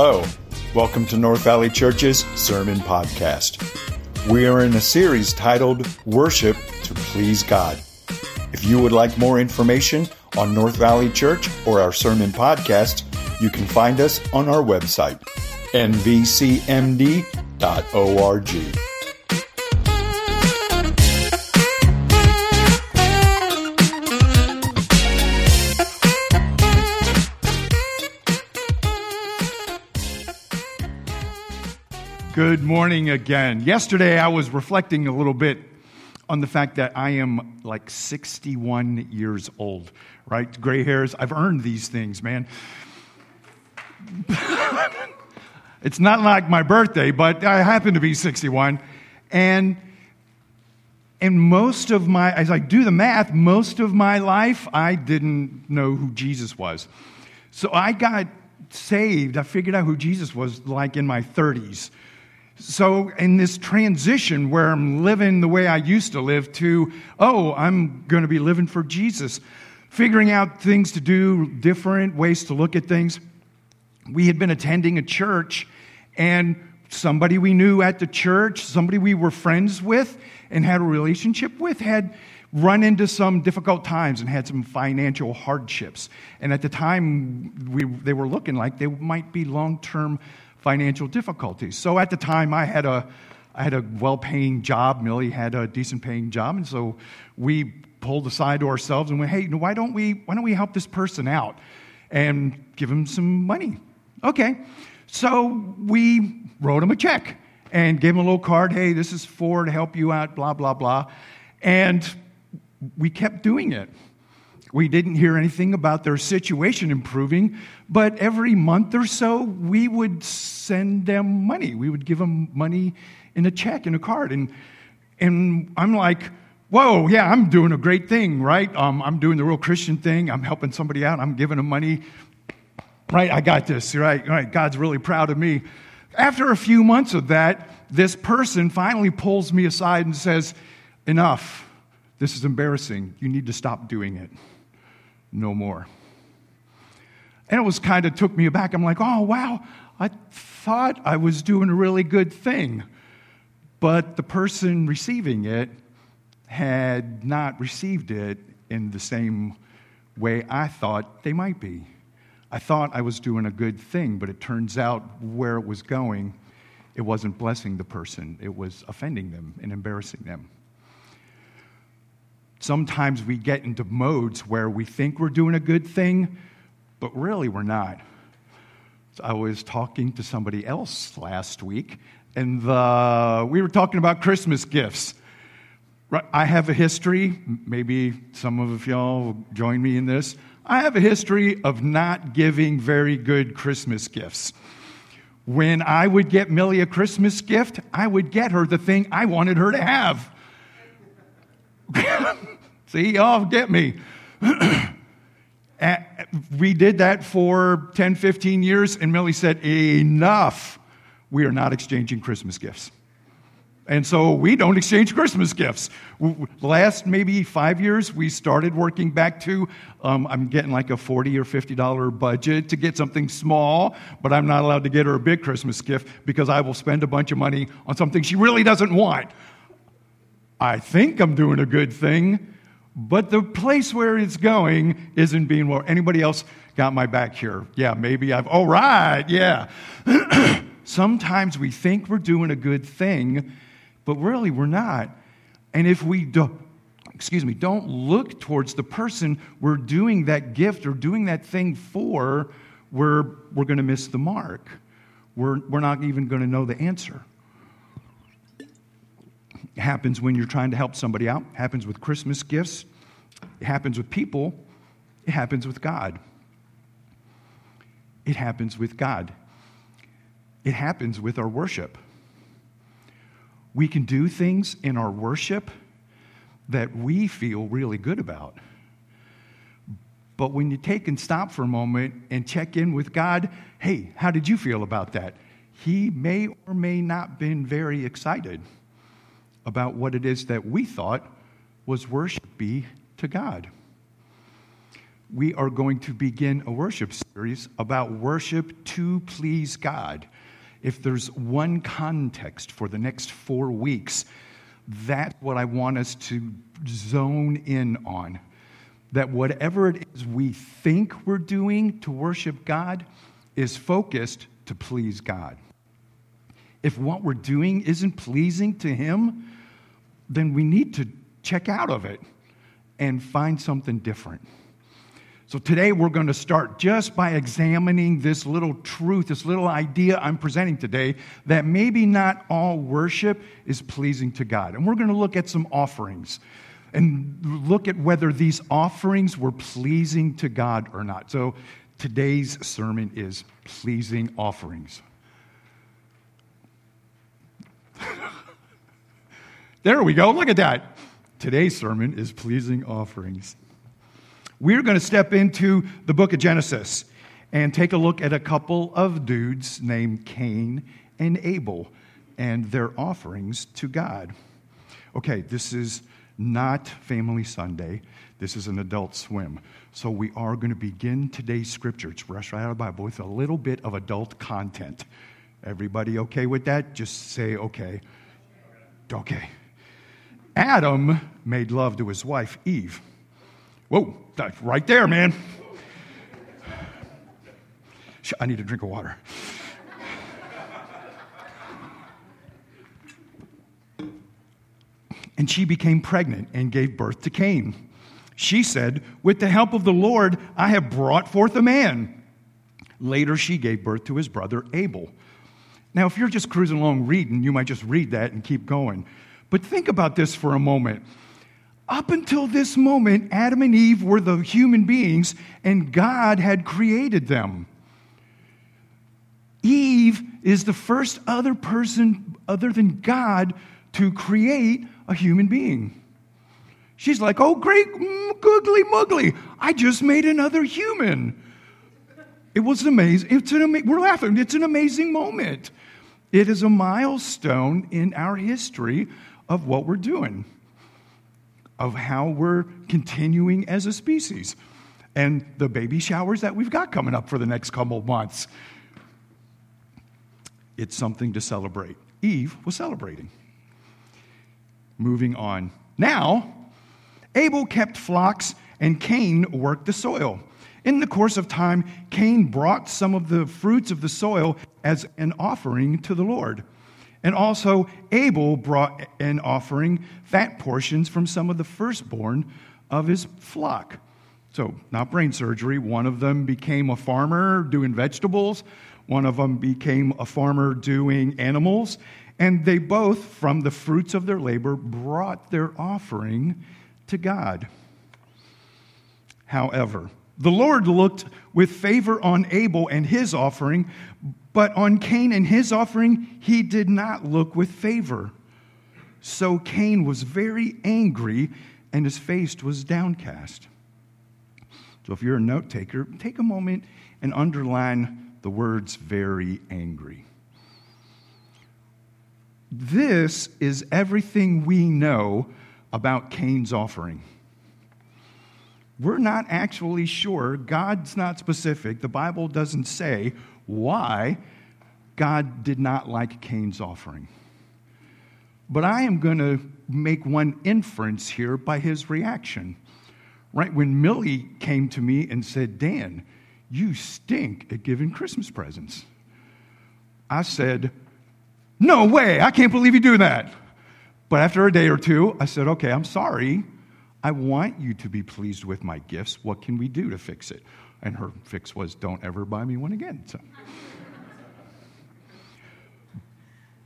Hello. Welcome to North Valley Church's Sermon Podcast. We are in a series titled Worship to Please God. If you would like more information on North Valley Church or our sermon podcast, you can find us on our website, nvcmd.org. Good morning again. Yesterday I was reflecting a little bit on the fact that I am like 61 years old, right? Gray hairs. I've earned these things, man. it's not like my birthday, but I happen to be 61. And and most of my, as I do the math, most of my life, I didn't know who Jesus was. So I got saved. I figured out who Jesus was like in my 30s. So, in this transition where I'm living the way I used to live to, oh, I'm going to be living for Jesus, figuring out things to do, different ways to look at things. We had been attending a church, and somebody we knew at the church, somebody we were friends with and had a relationship with, had run into some difficult times and had some financial hardships. And at the time, we, they were looking like they might be long term financial difficulties. So at the time, I had a, I had a well paying job. Millie had a decent paying job. And so we pulled aside to ourselves and went, hey, why don't we, why don't we help this person out and give him some money? Okay. So we wrote him a check and gave him a little card. Hey, this is for to help you out, blah, blah, blah. And we kept doing it. We didn't hear anything about their situation improving, but every month or so, we would send them money. We would give them money in a check, in a card. And, and I'm like, whoa, yeah, I'm doing a great thing, right? Um, I'm doing the real Christian thing. I'm helping somebody out. I'm giving them money. Right, I got this, right? Right, God's really proud of me. After a few months of that, this person finally pulls me aside and says, Enough. This is embarrassing. You need to stop doing it no more. And it was kind of took me aback. I'm like, oh, wow, I thought I was doing a really good thing. But the person receiving it had not received it in the same way I thought they might be. I thought I was doing a good thing, but it turns out where it was going, it wasn't blessing the person, it was offending them and embarrassing them sometimes we get into modes where we think we're doing a good thing, but really we're not. So I was talking to somebody else last week, and the, we were talking about Christmas gifts. I have a history, maybe some of y'all will join me in this. I have a history of not giving very good Christmas gifts. When I would get Millie a Christmas gift, I would get her the thing I wanted her to have. See, y'all get me. we did that for 10, 15 years, and Millie said, Enough. We are not exchanging Christmas gifts. And so we don't exchange Christmas gifts. Last maybe five years, we started working back to, um, I'm getting like a 40 or $50 budget to get something small, but I'm not allowed to get her a big Christmas gift because I will spend a bunch of money on something she really doesn't want. I think I'm doing a good thing, but the place where it's going isn't being well. Anybody else got my back here? Yeah, maybe I've, all right, yeah. Sometimes we think we're doing a good thing, but really we're not. And if we do, excuse me, don't look towards the person we're doing that gift or doing that thing for, we're, we're going to miss the mark. We're, we're not even going to know the answer. It happens when you're trying to help somebody out. It happens with Christmas gifts. It happens with people. It happens with God. It happens with God. It happens with our worship. We can do things in our worship that we feel really good about. But when you take and stop for a moment and check in with God, hey, how did you feel about that? He may or may not been very excited about what it is that we thought was worship be to God. we are going to begin a worship series about worship to please God. If there's one context for the next four weeks, that's what I want us to zone in on. That whatever it is we think we're doing to worship God is focused to please God. If what we're doing isn't pleasing to Him, then we need to check out of it and find something different. So today we're going to start just by examining this little truth, this little idea I'm presenting today that maybe not all worship is pleasing to God. And we're going to look at some offerings and look at whether these offerings were pleasing to God or not. So today's sermon is pleasing offerings. there we go. Look at that. Today's sermon is pleasing offerings. We're going to step into the book of Genesis and take a look at a couple of dudes named Cain and Abel and their offerings to God. Okay, this is not Family Sunday. This is an adult swim. So we are going to begin today's scripture. It's fresh right out of the Bible with a little bit of adult content. Everybody okay with that? Just say okay. Okay. Adam made love to his wife, Eve. Whoa, right there, man. I need a drink of water. And she became pregnant and gave birth to Cain. She said, With the help of the Lord, I have brought forth a man. Later, she gave birth to his brother Abel. Now, if you're just cruising along reading, you might just read that and keep going. But think about this for a moment. Up until this moment, Adam and Eve were the human beings, and God had created them. Eve is the first other person other than God to create a human being. She's like, oh, great, mm, googly muggly, I just made another human. It was amazing. It's an ama- we're laughing. It's an amazing moment. It is a milestone in our history of what we're doing of how we're continuing as a species and the baby showers that we've got coming up for the next couple of months. It's something to celebrate. Eve was celebrating. Moving on. Now, Abel kept flocks and Cain worked the soil. In the course of time, Cain brought some of the fruits of the soil as an offering to the Lord. And also, Abel brought an offering, fat portions from some of the firstborn of his flock. So, not brain surgery. One of them became a farmer doing vegetables, one of them became a farmer doing animals. And they both, from the fruits of their labor, brought their offering to God. However, the Lord looked with favor on Abel and his offering, but on Cain and his offering, he did not look with favor. So Cain was very angry and his face was downcast. So if you're a note taker, take a moment and underline the words very angry. This is everything we know about Cain's offering. We're not actually sure. God's not specific. The Bible doesn't say why God did not like Cain's offering. But I am going to make one inference here by his reaction. Right when Millie came to me and said, Dan, you stink at giving Christmas presents. I said, No way, I can't believe you do that. But after a day or two, I said, Okay, I'm sorry. I want you to be pleased with my gifts. What can we do to fix it? And her fix was, don't ever buy me one again. So.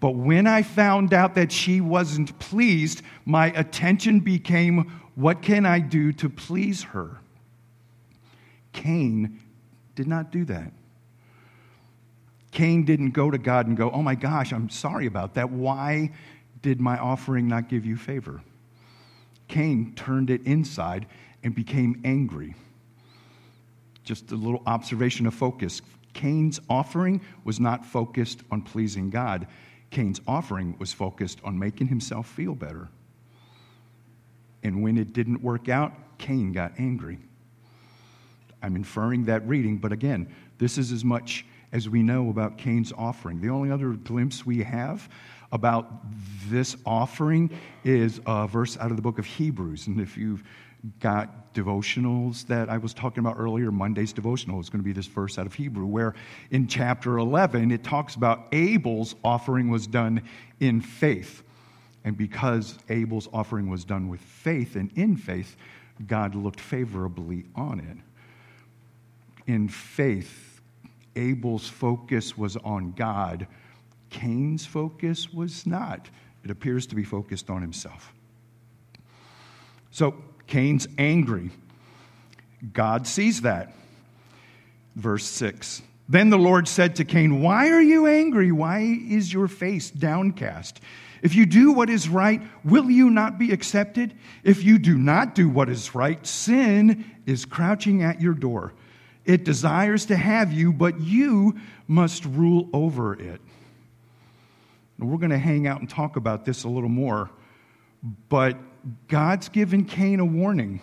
but when I found out that she wasn't pleased, my attention became, what can I do to please her? Cain did not do that. Cain didn't go to God and go, oh my gosh, I'm sorry about that. Why did my offering not give you favor? Cain turned it inside and became angry. Just a little observation of focus. Cain's offering was not focused on pleasing God. Cain's offering was focused on making himself feel better. And when it didn't work out, Cain got angry. I'm inferring that reading, but again, this is as much as we know about Cain's offering. The only other glimpse we have about this offering is a verse out of the book of Hebrews. And if you've got devotionals that I was talking about earlier, Monday's devotional is going to be this verse out of Hebrew, where in chapter 11 it talks about Abel's offering was done in faith. And because Abel's offering was done with faith and in faith, God looked favorably on it. In faith, Abel's focus was on God, Cain's focus was not. It appears to be focused on himself. So Cain's angry. God sees that. Verse 6. Then the Lord said to Cain, Why are you angry? Why is your face downcast? If you do what is right, will you not be accepted? If you do not do what is right, sin is crouching at your door. It desires to have you, but you must rule over it. And we're going to hang out and talk about this a little more, but God's given Cain a warning.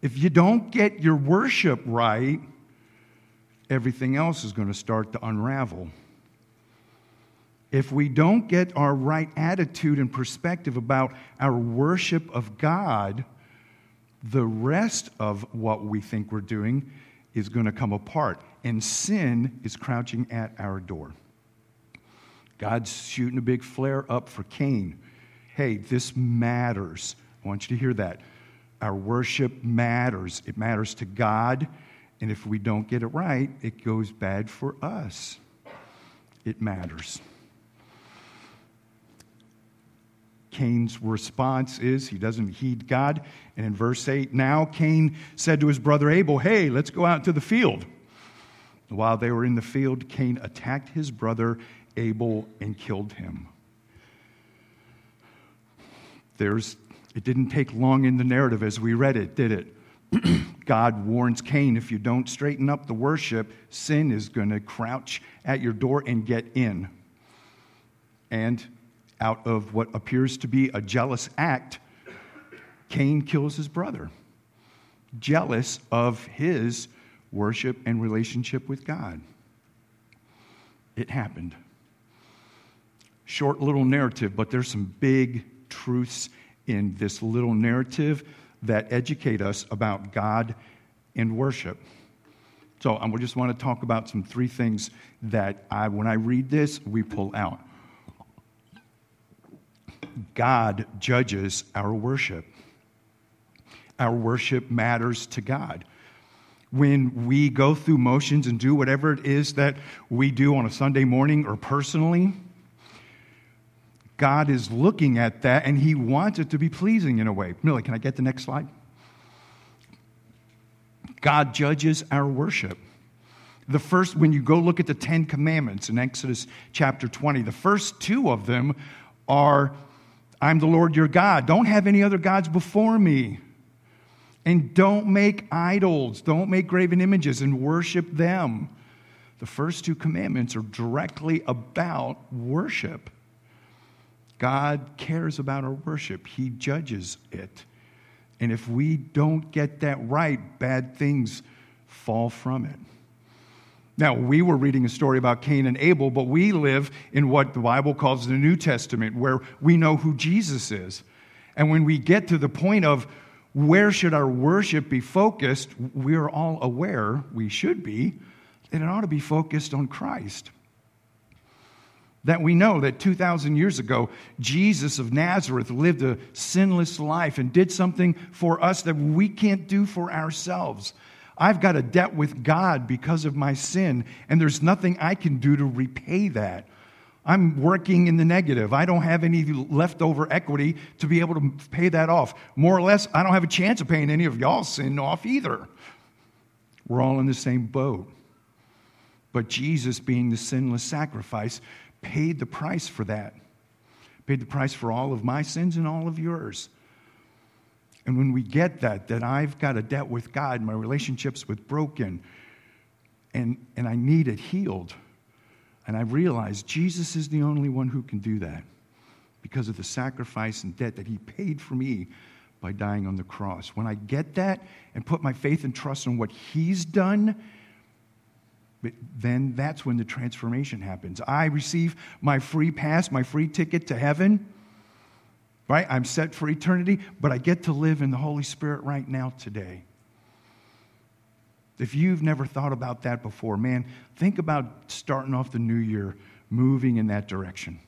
If you don't get your worship right, everything else is going to start to unravel. If we don't get our right attitude and perspective about our worship of God, the rest of what we think we're doing is going to come apart, and sin is crouching at our door. God's shooting a big flare up for Cain. Hey, this matters. I want you to hear that. Our worship matters. It matters to God, and if we don't get it right, it goes bad for us. It matters. Cain's response is he doesn't heed God. And in verse 8, now Cain said to his brother Abel, Hey, let's go out to the field. While they were in the field, Cain attacked his brother Abel and killed him. There's, it didn't take long in the narrative as we read it, did it? God warns Cain if you don't straighten up the worship, sin is going to crouch at your door and get in. And out of what appears to be a jealous act, Cain kills his brother, jealous of his worship and relationship with God. It happened. Short little narrative, but there's some big truths in this little narrative that educate us about God and worship. So I just want to talk about some three things that I, when I read this, we pull out. God judges our worship. Our worship matters to God. When we go through motions and do whatever it is that we do on a Sunday morning or personally, God is looking at that and He wants it to be pleasing in a way. Millie, can I get the next slide? God judges our worship. The first, when you go look at the Ten Commandments in Exodus chapter 20, the first two of them are I'm the Lord your God. Don't have any other gods before me. And don't make idols, don't make graven images and worship them. The first two commandments are directly about worship. God cares about our worship, He judges it. And if we don't get that right, bad things fall from it. Now, we were reading a story about Cain and Abel, but we live in what the Bible calls the New Testament, where we know who Jesus is. And when we get to the point of where should our worship be focused, we're all aware, we should be, that it ought to be focused on Christ. That we know that 2,000 years ago, Jesus of Nazareth lived a sinless life and did something for us that we can't do for ourselves. I've got a debt with God because of my sin, and there's nothing I can do to repay that. I'm working in the negative. I don't have any leftover equity to be able to pay that off. More or less, I don't have a chance of paying any of y'all's sin off either. We're all in the same boat. But Jesus, being the sinless sacrifice, paid the price for that. Paid the price for all of my sins and all of yours. And when we get that, that I've got a debt with God, my relationships with broken, and, and I need it healed. And I realize Jesus is the only one who can do that because of the sacrifice and debt that he paid for me by dying on the cross. When I get that and put my faith and trust in what He's done, then that's when the transformation happens. I receive my free pass, my free ticket to heaven, right? I'm set for eternity, but I get to live in the Holy Spirit right now today. If you've never thought about that before, man, think about starting off the new year moving in that direction.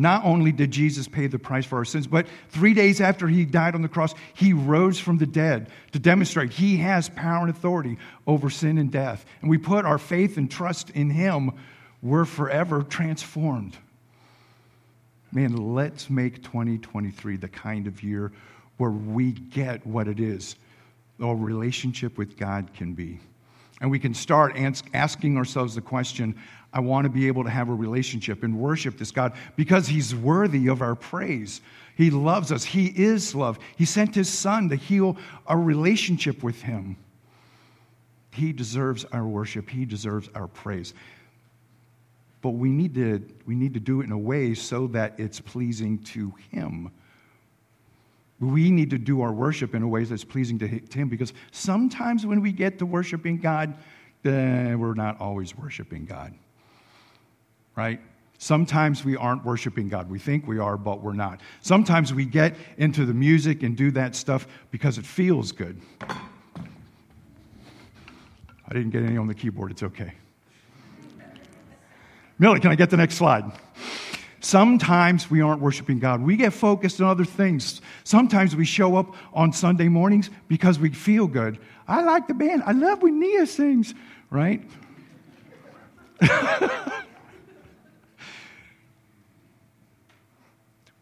Not only did Jesus pay the price for our sins, but three days after he died on the cross, he rose from the dead to demonstrate he has power and authority over sin and death. And we put our faith and trust in him, we're forever transformed. Man, let's make 2023 the kind of year where we get what it is a relationship with God can be. And we can start asking ourselves the question I want to be able to have a relationship and worship this God because He's worthy of our praise. He loves us, He is love. He sent His Son to heal our relationship with Him. He deserves our worship, He deserves our praise. But we need to, we need to do it in a way so that it's pleasing to Him. We need to do our worship in a way that's pleasing to Him because sometimes when we get to worshiping God, eh, we're not always worshiping God. Right? Sometimes we aren't worshiping God. We think we are, but we're not. Sometimes we get into the music and do that stuff because it feels good. I didn't get any on the keyboard. It's okay. Millie, can I get the next slide? Sometimes we aren't worshiping God. We get focused on other things. Sometimes we show up on Sunday mornings because we feel good. I like the band. I love when Nia sings, right?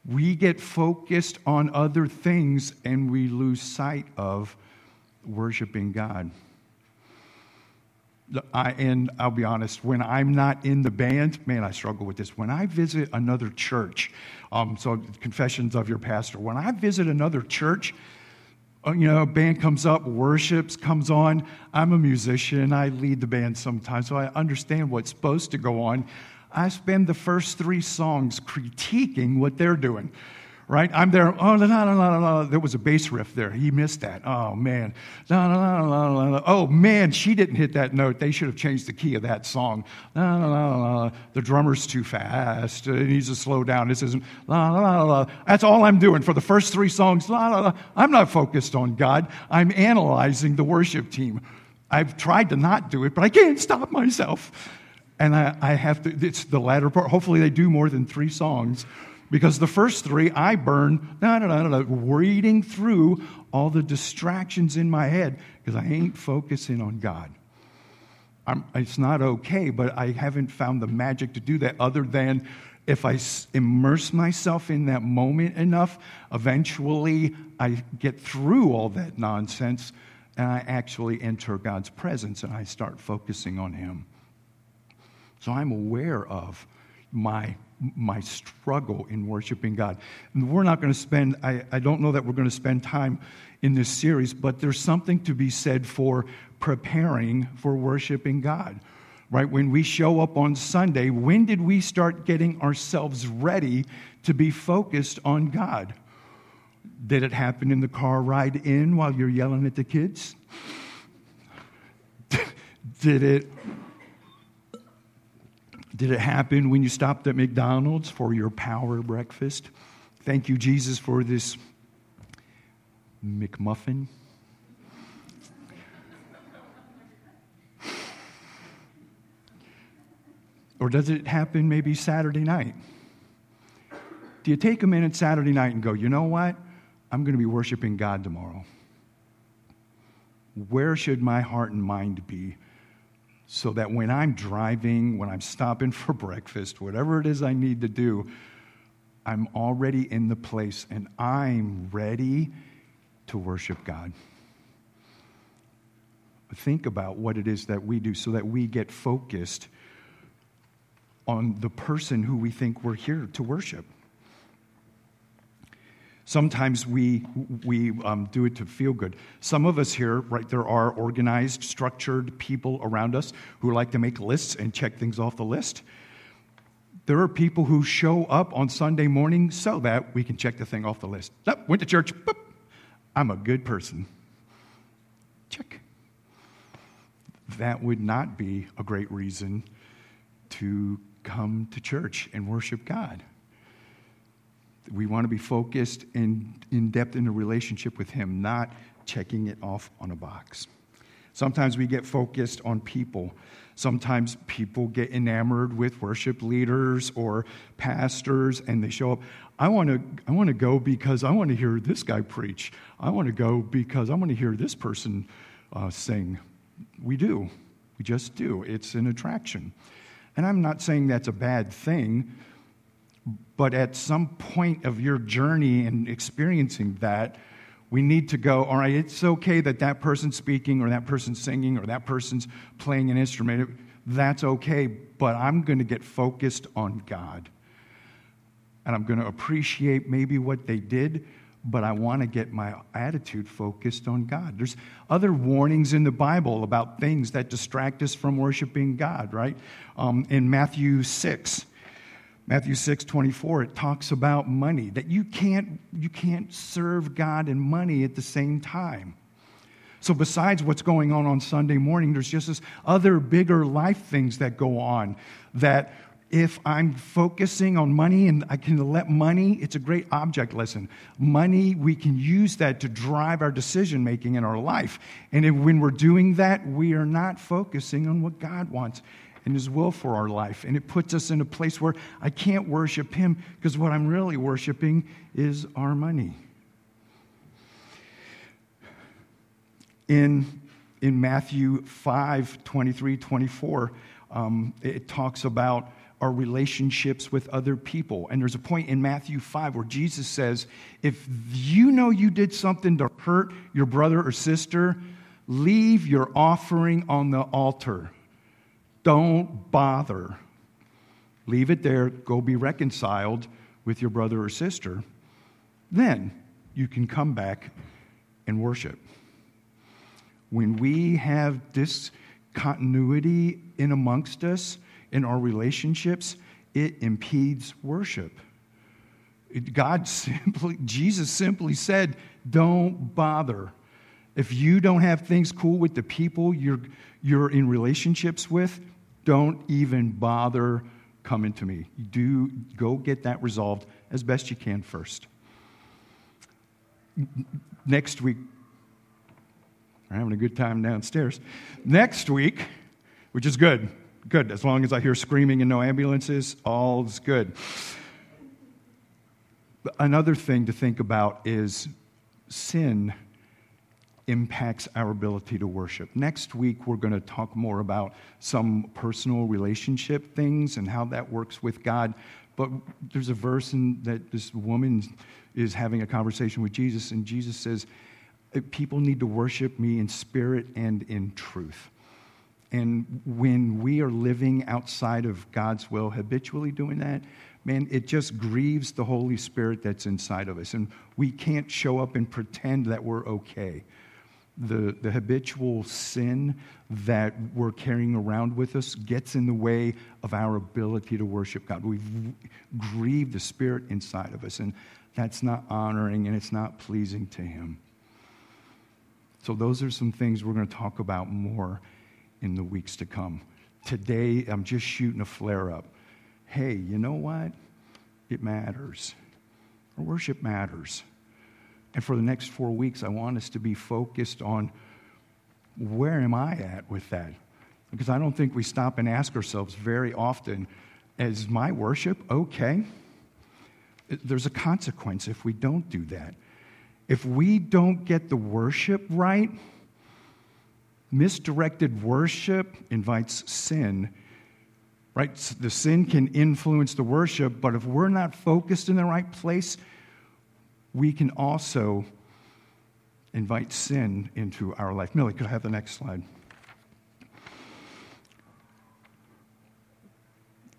we get focused on other things and we lose sight of worshiping God. I, and I'll be honest, when I'm not in the band, man, I struggle with this. When I visit another church, um, so confessions of your pastor, when I visit another church, uh, you know, a band comes up, worships comes on. I'm a musician, I lead the band sometimes, so I understand what's supposed to go on. I spend the first three songs critiquing what they're doing right? I'm there. Oh, la, la, la, la, There was a bass riff there. He missed that. Oh, man. La, la, la, la, la. Oh, man, she didn't hit that note. They should have changed the key of that song. La, la, la, la. The drummer's too fast. It needs to slow down. This isn't la, la, la, la. That's all I'm doing for the first three songs. La, la, la. I'm not focused on God. I'm analyzing the worship team. I've tried to not do it, but I can't stop myself. And I, I have to, it's the latter part. Hopefully, they do more than three songs because the first three, I burn, no, no, no, no, reading through all the distractions in my head because I ain't focusing on God. I'm, it's not okay, but I haven't found the magic to do that other than if I immerse myself in that moment enough, eventually I get through all that nonsense and I actually enter God's presence and I start focusing on Him. So I'm aware of my my struggle in worshiping God. And we're not going to spend, I, I don't know that we're going to spend time in this series, but there's something to be said for preparing for worshiping God. Right? When we show up on Sunday, when did we start getting ourselves ready to be focused on God? Did it happen in the car ride in while you're yelling at the kids? did it did it happen when you stopped at McDonald's for your power breakfast? Thank you, Jesus, for this McMuffin. Or does it happen maybe Saturday night? Do you take a minute Saturday night and go, you know what? I'm going to be worshiping God tomorrow. Where should my heart and mind be? So that when I'm driving, when I'm stopping for breakfast, whatever it is I need to do, I'm already in the place and I'm ready to worship God. Think about what it is that we do so that we get focused on the person who we think we're here to worship. Sometimes we, we um, do it to feel good. Some of us here, right, there are organized, structured people around us who like to make lists and check things off the list. There are people who show up on Sunday morning so that we can check the thing off the list. Oh, went to church, boop. I'm a good person. Check. That would not be a great reason to come to church and worship God. We want to be focused and in depth in a relationship with Him, not checking it off on a box. Sometimes we get focused on people. Sometimes people get enamored with worship leaders or pastors and they show up. I want to I want to go because I want to hear this guy preach. I want to go because I want to hear this person uh, sing. We do. We just do. It's an attraction. And I'm not saying that's a bad thing, but at some point of your journey and experiencing that, we need to go, all right, it's okay that that person's speaking or that person's singing or that person's playing an instrument. That's okay, but I'm going to get focused on God. And I'm going to appreciate maybe what they did, but I want to get my attitude focused on God. There's other warnings in the Bible about things that distract us from worshiping God, right? Um, in Matthew 6, Matthew 6, 24, it talks about money, that you can't, you can't serve God and money at the same time. So, besides what's going on on Sunday morning, there's just this other bigger life things that go on. That if I'm focusing on money and I can let money, it's a great object lesson. Money, we can use that to drive our decision making in our life. And if, when we're doing that, we are not focusing on what God wants and His will for our life. And it puts us in a place where I can't worship Him because what I'm really worshiping is our money. In, in Matthew 5 23, 24, um, it talks about our relationships with other people. And there's a point in Matthew 5 where Jesus says, If you know you did something to hurt your brother or sister, leave your offering on the altar. Don't bother. Leave it there. Go be reconciled with your brother or sister. Then you can come back and worship. When we have discontinuity in amongst us, in our relationships, it impedes worship. God simply, Jesus simply said, don't bother. If you don't have things cool with the people you're, you're in relationships with, don't even bother coming to me. Do go get that resolved as best you can first. Next week, we're having a good time downstairs. Next week, which is good, good. As long as I hear screaming and no ambulances, all's good. Another thing to think about is sin impacts our ability to worship. Next week, we're going to talk more about some personal relationship things and how that works with God. But there's a verse in that this woman is having a conversation with Jesus, and Jesus says, uh, People need to worship me in spirit and in truth. And when we are living outside of God's will, habitually doing that, man, it just grieves the Holy Spirit that's inside of us. And we can't show up and pretend that we're okay the, the habitual sin that we're carrying around with us gets in the way of our ability to worship God. We've grieved the Spirit inside of us, and that's not honoring and it's not pleasing to Him. So, those are some things we're going to talk about more in the weeks to come. Today, I'm just shooting a flare up. Hey, you know what? It matters. Our worship matters. And for the next four weeks, I want us to be focused on where am I at with that? Because I don't think we stop and ask ourselves very often, is my worship okay? There's a consequence if we don't do that. If we don't get the worship right, misdirected worship invites sin right the sin can influence the worship but if we're not focused in the right place we can also invite sin into our life. Millie, could I have the next slide?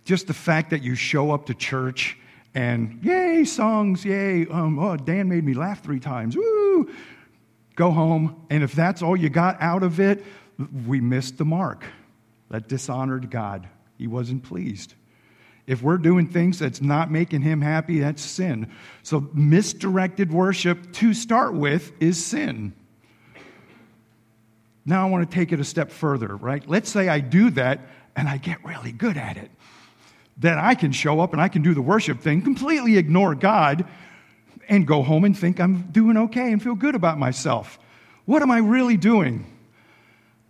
Just the fact that you show up to church and yay, songs, yay, um, oh, Dan made me laugh three times, woo, go home. And if that's all you got out of it, we missed the mark. That dishonored God. He wasn't pleased. If we're doing things that's not making him happy, that's sin. So, misdirected worship to start with is sin. Now, I want to take it a step further, right? Let's say I do that and I get really good at it. Then I can show up and I can do the worship thing, completely ignore God, and go home and think I'm doing okay and feel good about myself. What am I really doing?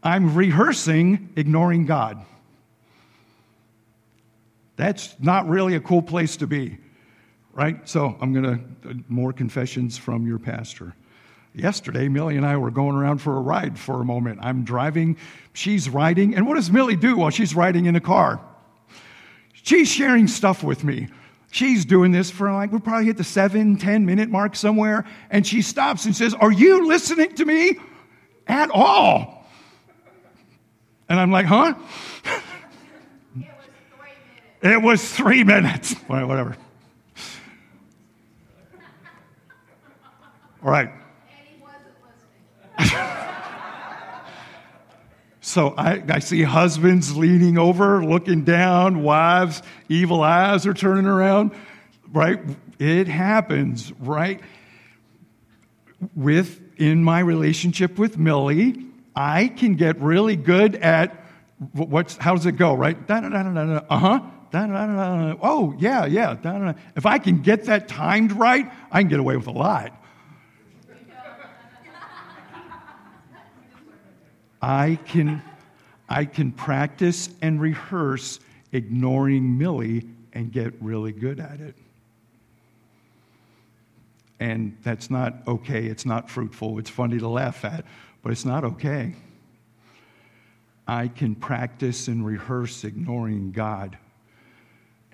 I'm rehearsing ignoring God. That's not really a cool place to be, right? So I'm going to, uh, more confessions from your pastor. Yesterday, Millie and I were going around for a ride for a moment. I'm driving, she's riding, and what does Millie do while she's riding in a car? She's sharing stuff with me. She's doing this for like, we'll probably hit the seven, ten minute mark somewhere, and she stops and says, Are you listening to me at all? And I'm like, Huh? It was three minutes. Whatever. All right. so I, I see husbands leaning over, looking down, wives, evil eyes are turning around, right? It happens, right? With in my relationship with Millie, I can get really good at what's how does it go, right? Oh, yeah, yeah. If I can get that timed right, I can get away with a lot. I can, I can practice and rehearse ignoring Millie and get really good at it. And that's not okay. It's not fruitful. It's funny to laugh at, but it's not okay. I can practice and rehearse ignoring God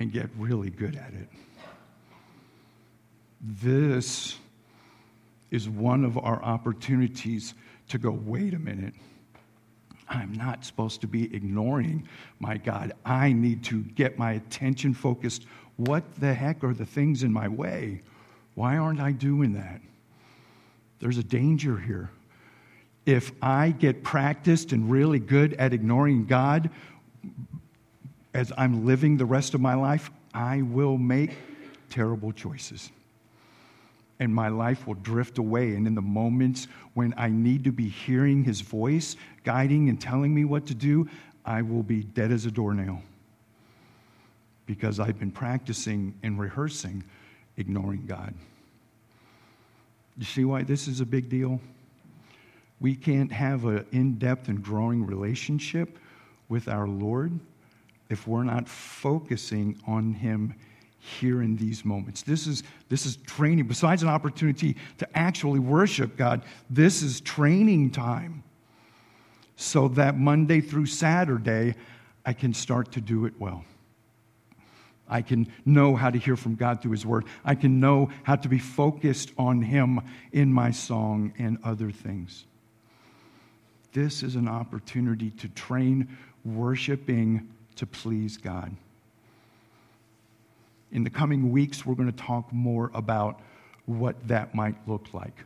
and get really good at it. This is one of our opportunities to go, wait a minute. I'm not supposed to be ignoring my God. I need to get my attention focused. What the heck are the things in my way? Why aren't I doing that? There's a danger here. If I get practiced and really good at ignoring God, as I'm living the rest of my life, I will make terrible choices. And my life will drift away. And in the moments when I need to be hearing his voice, guiding and telling me what to do, I will be dead as a doornail because I've been practicing and rehearsing ignoring God. You see why this is a big deal? We can't have an in depth and growing relationship with our Lord if we're not focusing on Him here in these moments. This is, this is training. Besides an opportunity to actually worship God, this is training time so that Monday through Saturday, I can start to do it well. I can know how to hear from God through His Word. I can know how to be focused on Him in my song and other things. This is an opportunity to train worshiping to please God. In the coming weeks, we're going to talk more about what that might look like.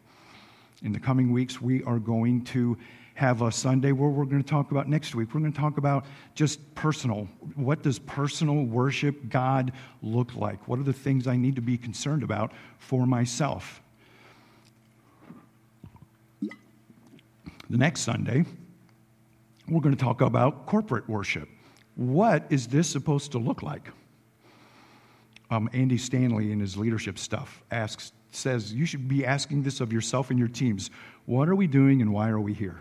In the coming weeks, we are going to have a Sunday where we're going to talk about next week. We're going to talk about just personal. What does personal worship God look like? What are the things I need to be concerned about for myself? The next Sunday, we're going to talk about corporate worship. What is this supposed to look like? Um, Andy Stanley, in his leadership stuff, asks, says, You should be asking this of yourself and your teams. What are we doing and why are we here?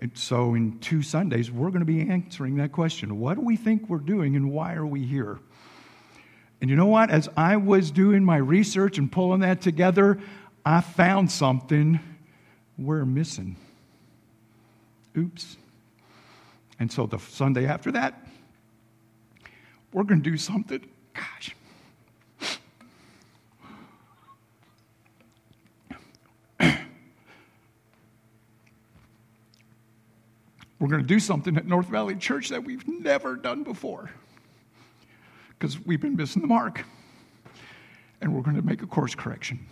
And so, in two Sundays, we're going to be answering that question What do we think we're doing and why are we here? And you know what? As I was doing my research and pulling that together, I found something we're missing. Oops. And so the Sunday after that, we're going to do something. Gosh. we're going to do something at North Valley Church that we've never done before because we've been missing the mark. And we're going to make a course correction.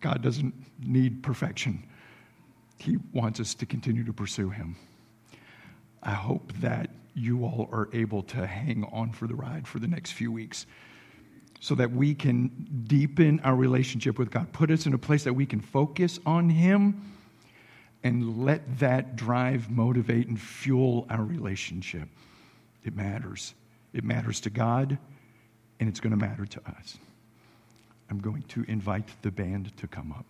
God doesn't need perfection, He wants us to continue to pursue Him. I hope that you all are able to hang on for the ride for the next few weeks so that we can deepen our relationship with God, put us in a place that we can focus on Him and let that drive, motivate, and fuel our relationship. It matters. It matters to God, and it's going to matter to us. I'm going to invite the band to come up.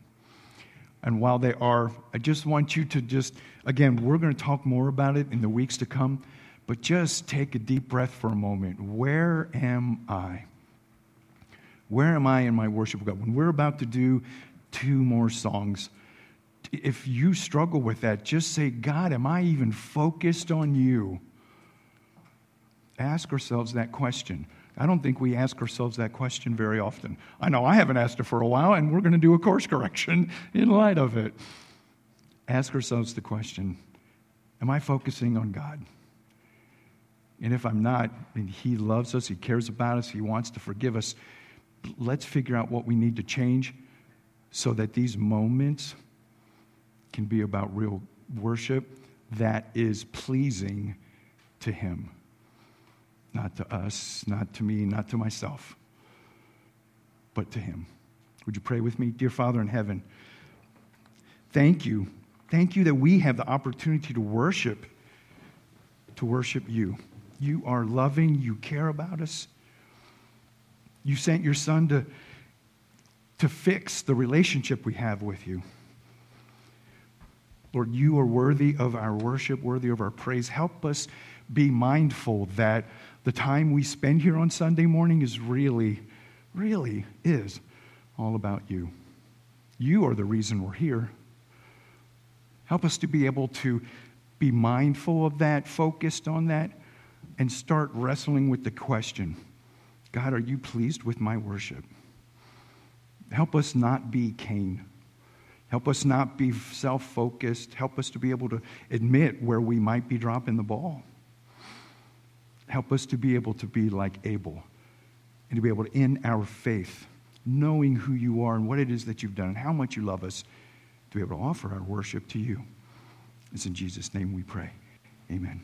And while they are, I just want you to just, again, we're going to talk more about it in the weeks to come, but just take a deep breath for a moment. Where am I? Where am I in my worship of God? When we're about to do two more songs, if you struggle with that, just say, God, am I even focused on you? Ask ourselves that question. I don't think we ask ourselves that question very often. I know I haven't asked it for a while, and we're going to do a course correction in light of it. Ask ourselves the question Am I focusing on God? And if I'm not, and He loves us, He cares about us, He wants to forgive us, let's figure out what we need to change so that these moments can be about real worship that is pleasing to Him. Not to us, not to me, not to myself, but to Him. Would you pray with me? Dear Father in heaven, thank you. Thank you that we have the opportunity to worship, to worship you. You are loving, you care about us. You sent your son to, to fix the relationship we have with you. Lord, you are worthy of our worship, worthy of our praise. Help us be mindful that the time we spend here on Sunday morning is really, really is all about you. You are the reason we're here. Help us to be able to be mindful of that, focused on that, and start wrestling with the question God, are you pleased with my worship? Help us not be Cain. Help us not be self focused. Help us to be able to admit where we might be dropping the ball. Help us to be able to be like Abel and to be able to, in our faith, knowing who you are and what it is that you've done and how much you love us, to be able to offer our worship to you. It's in Jesus' name we pray. Amen.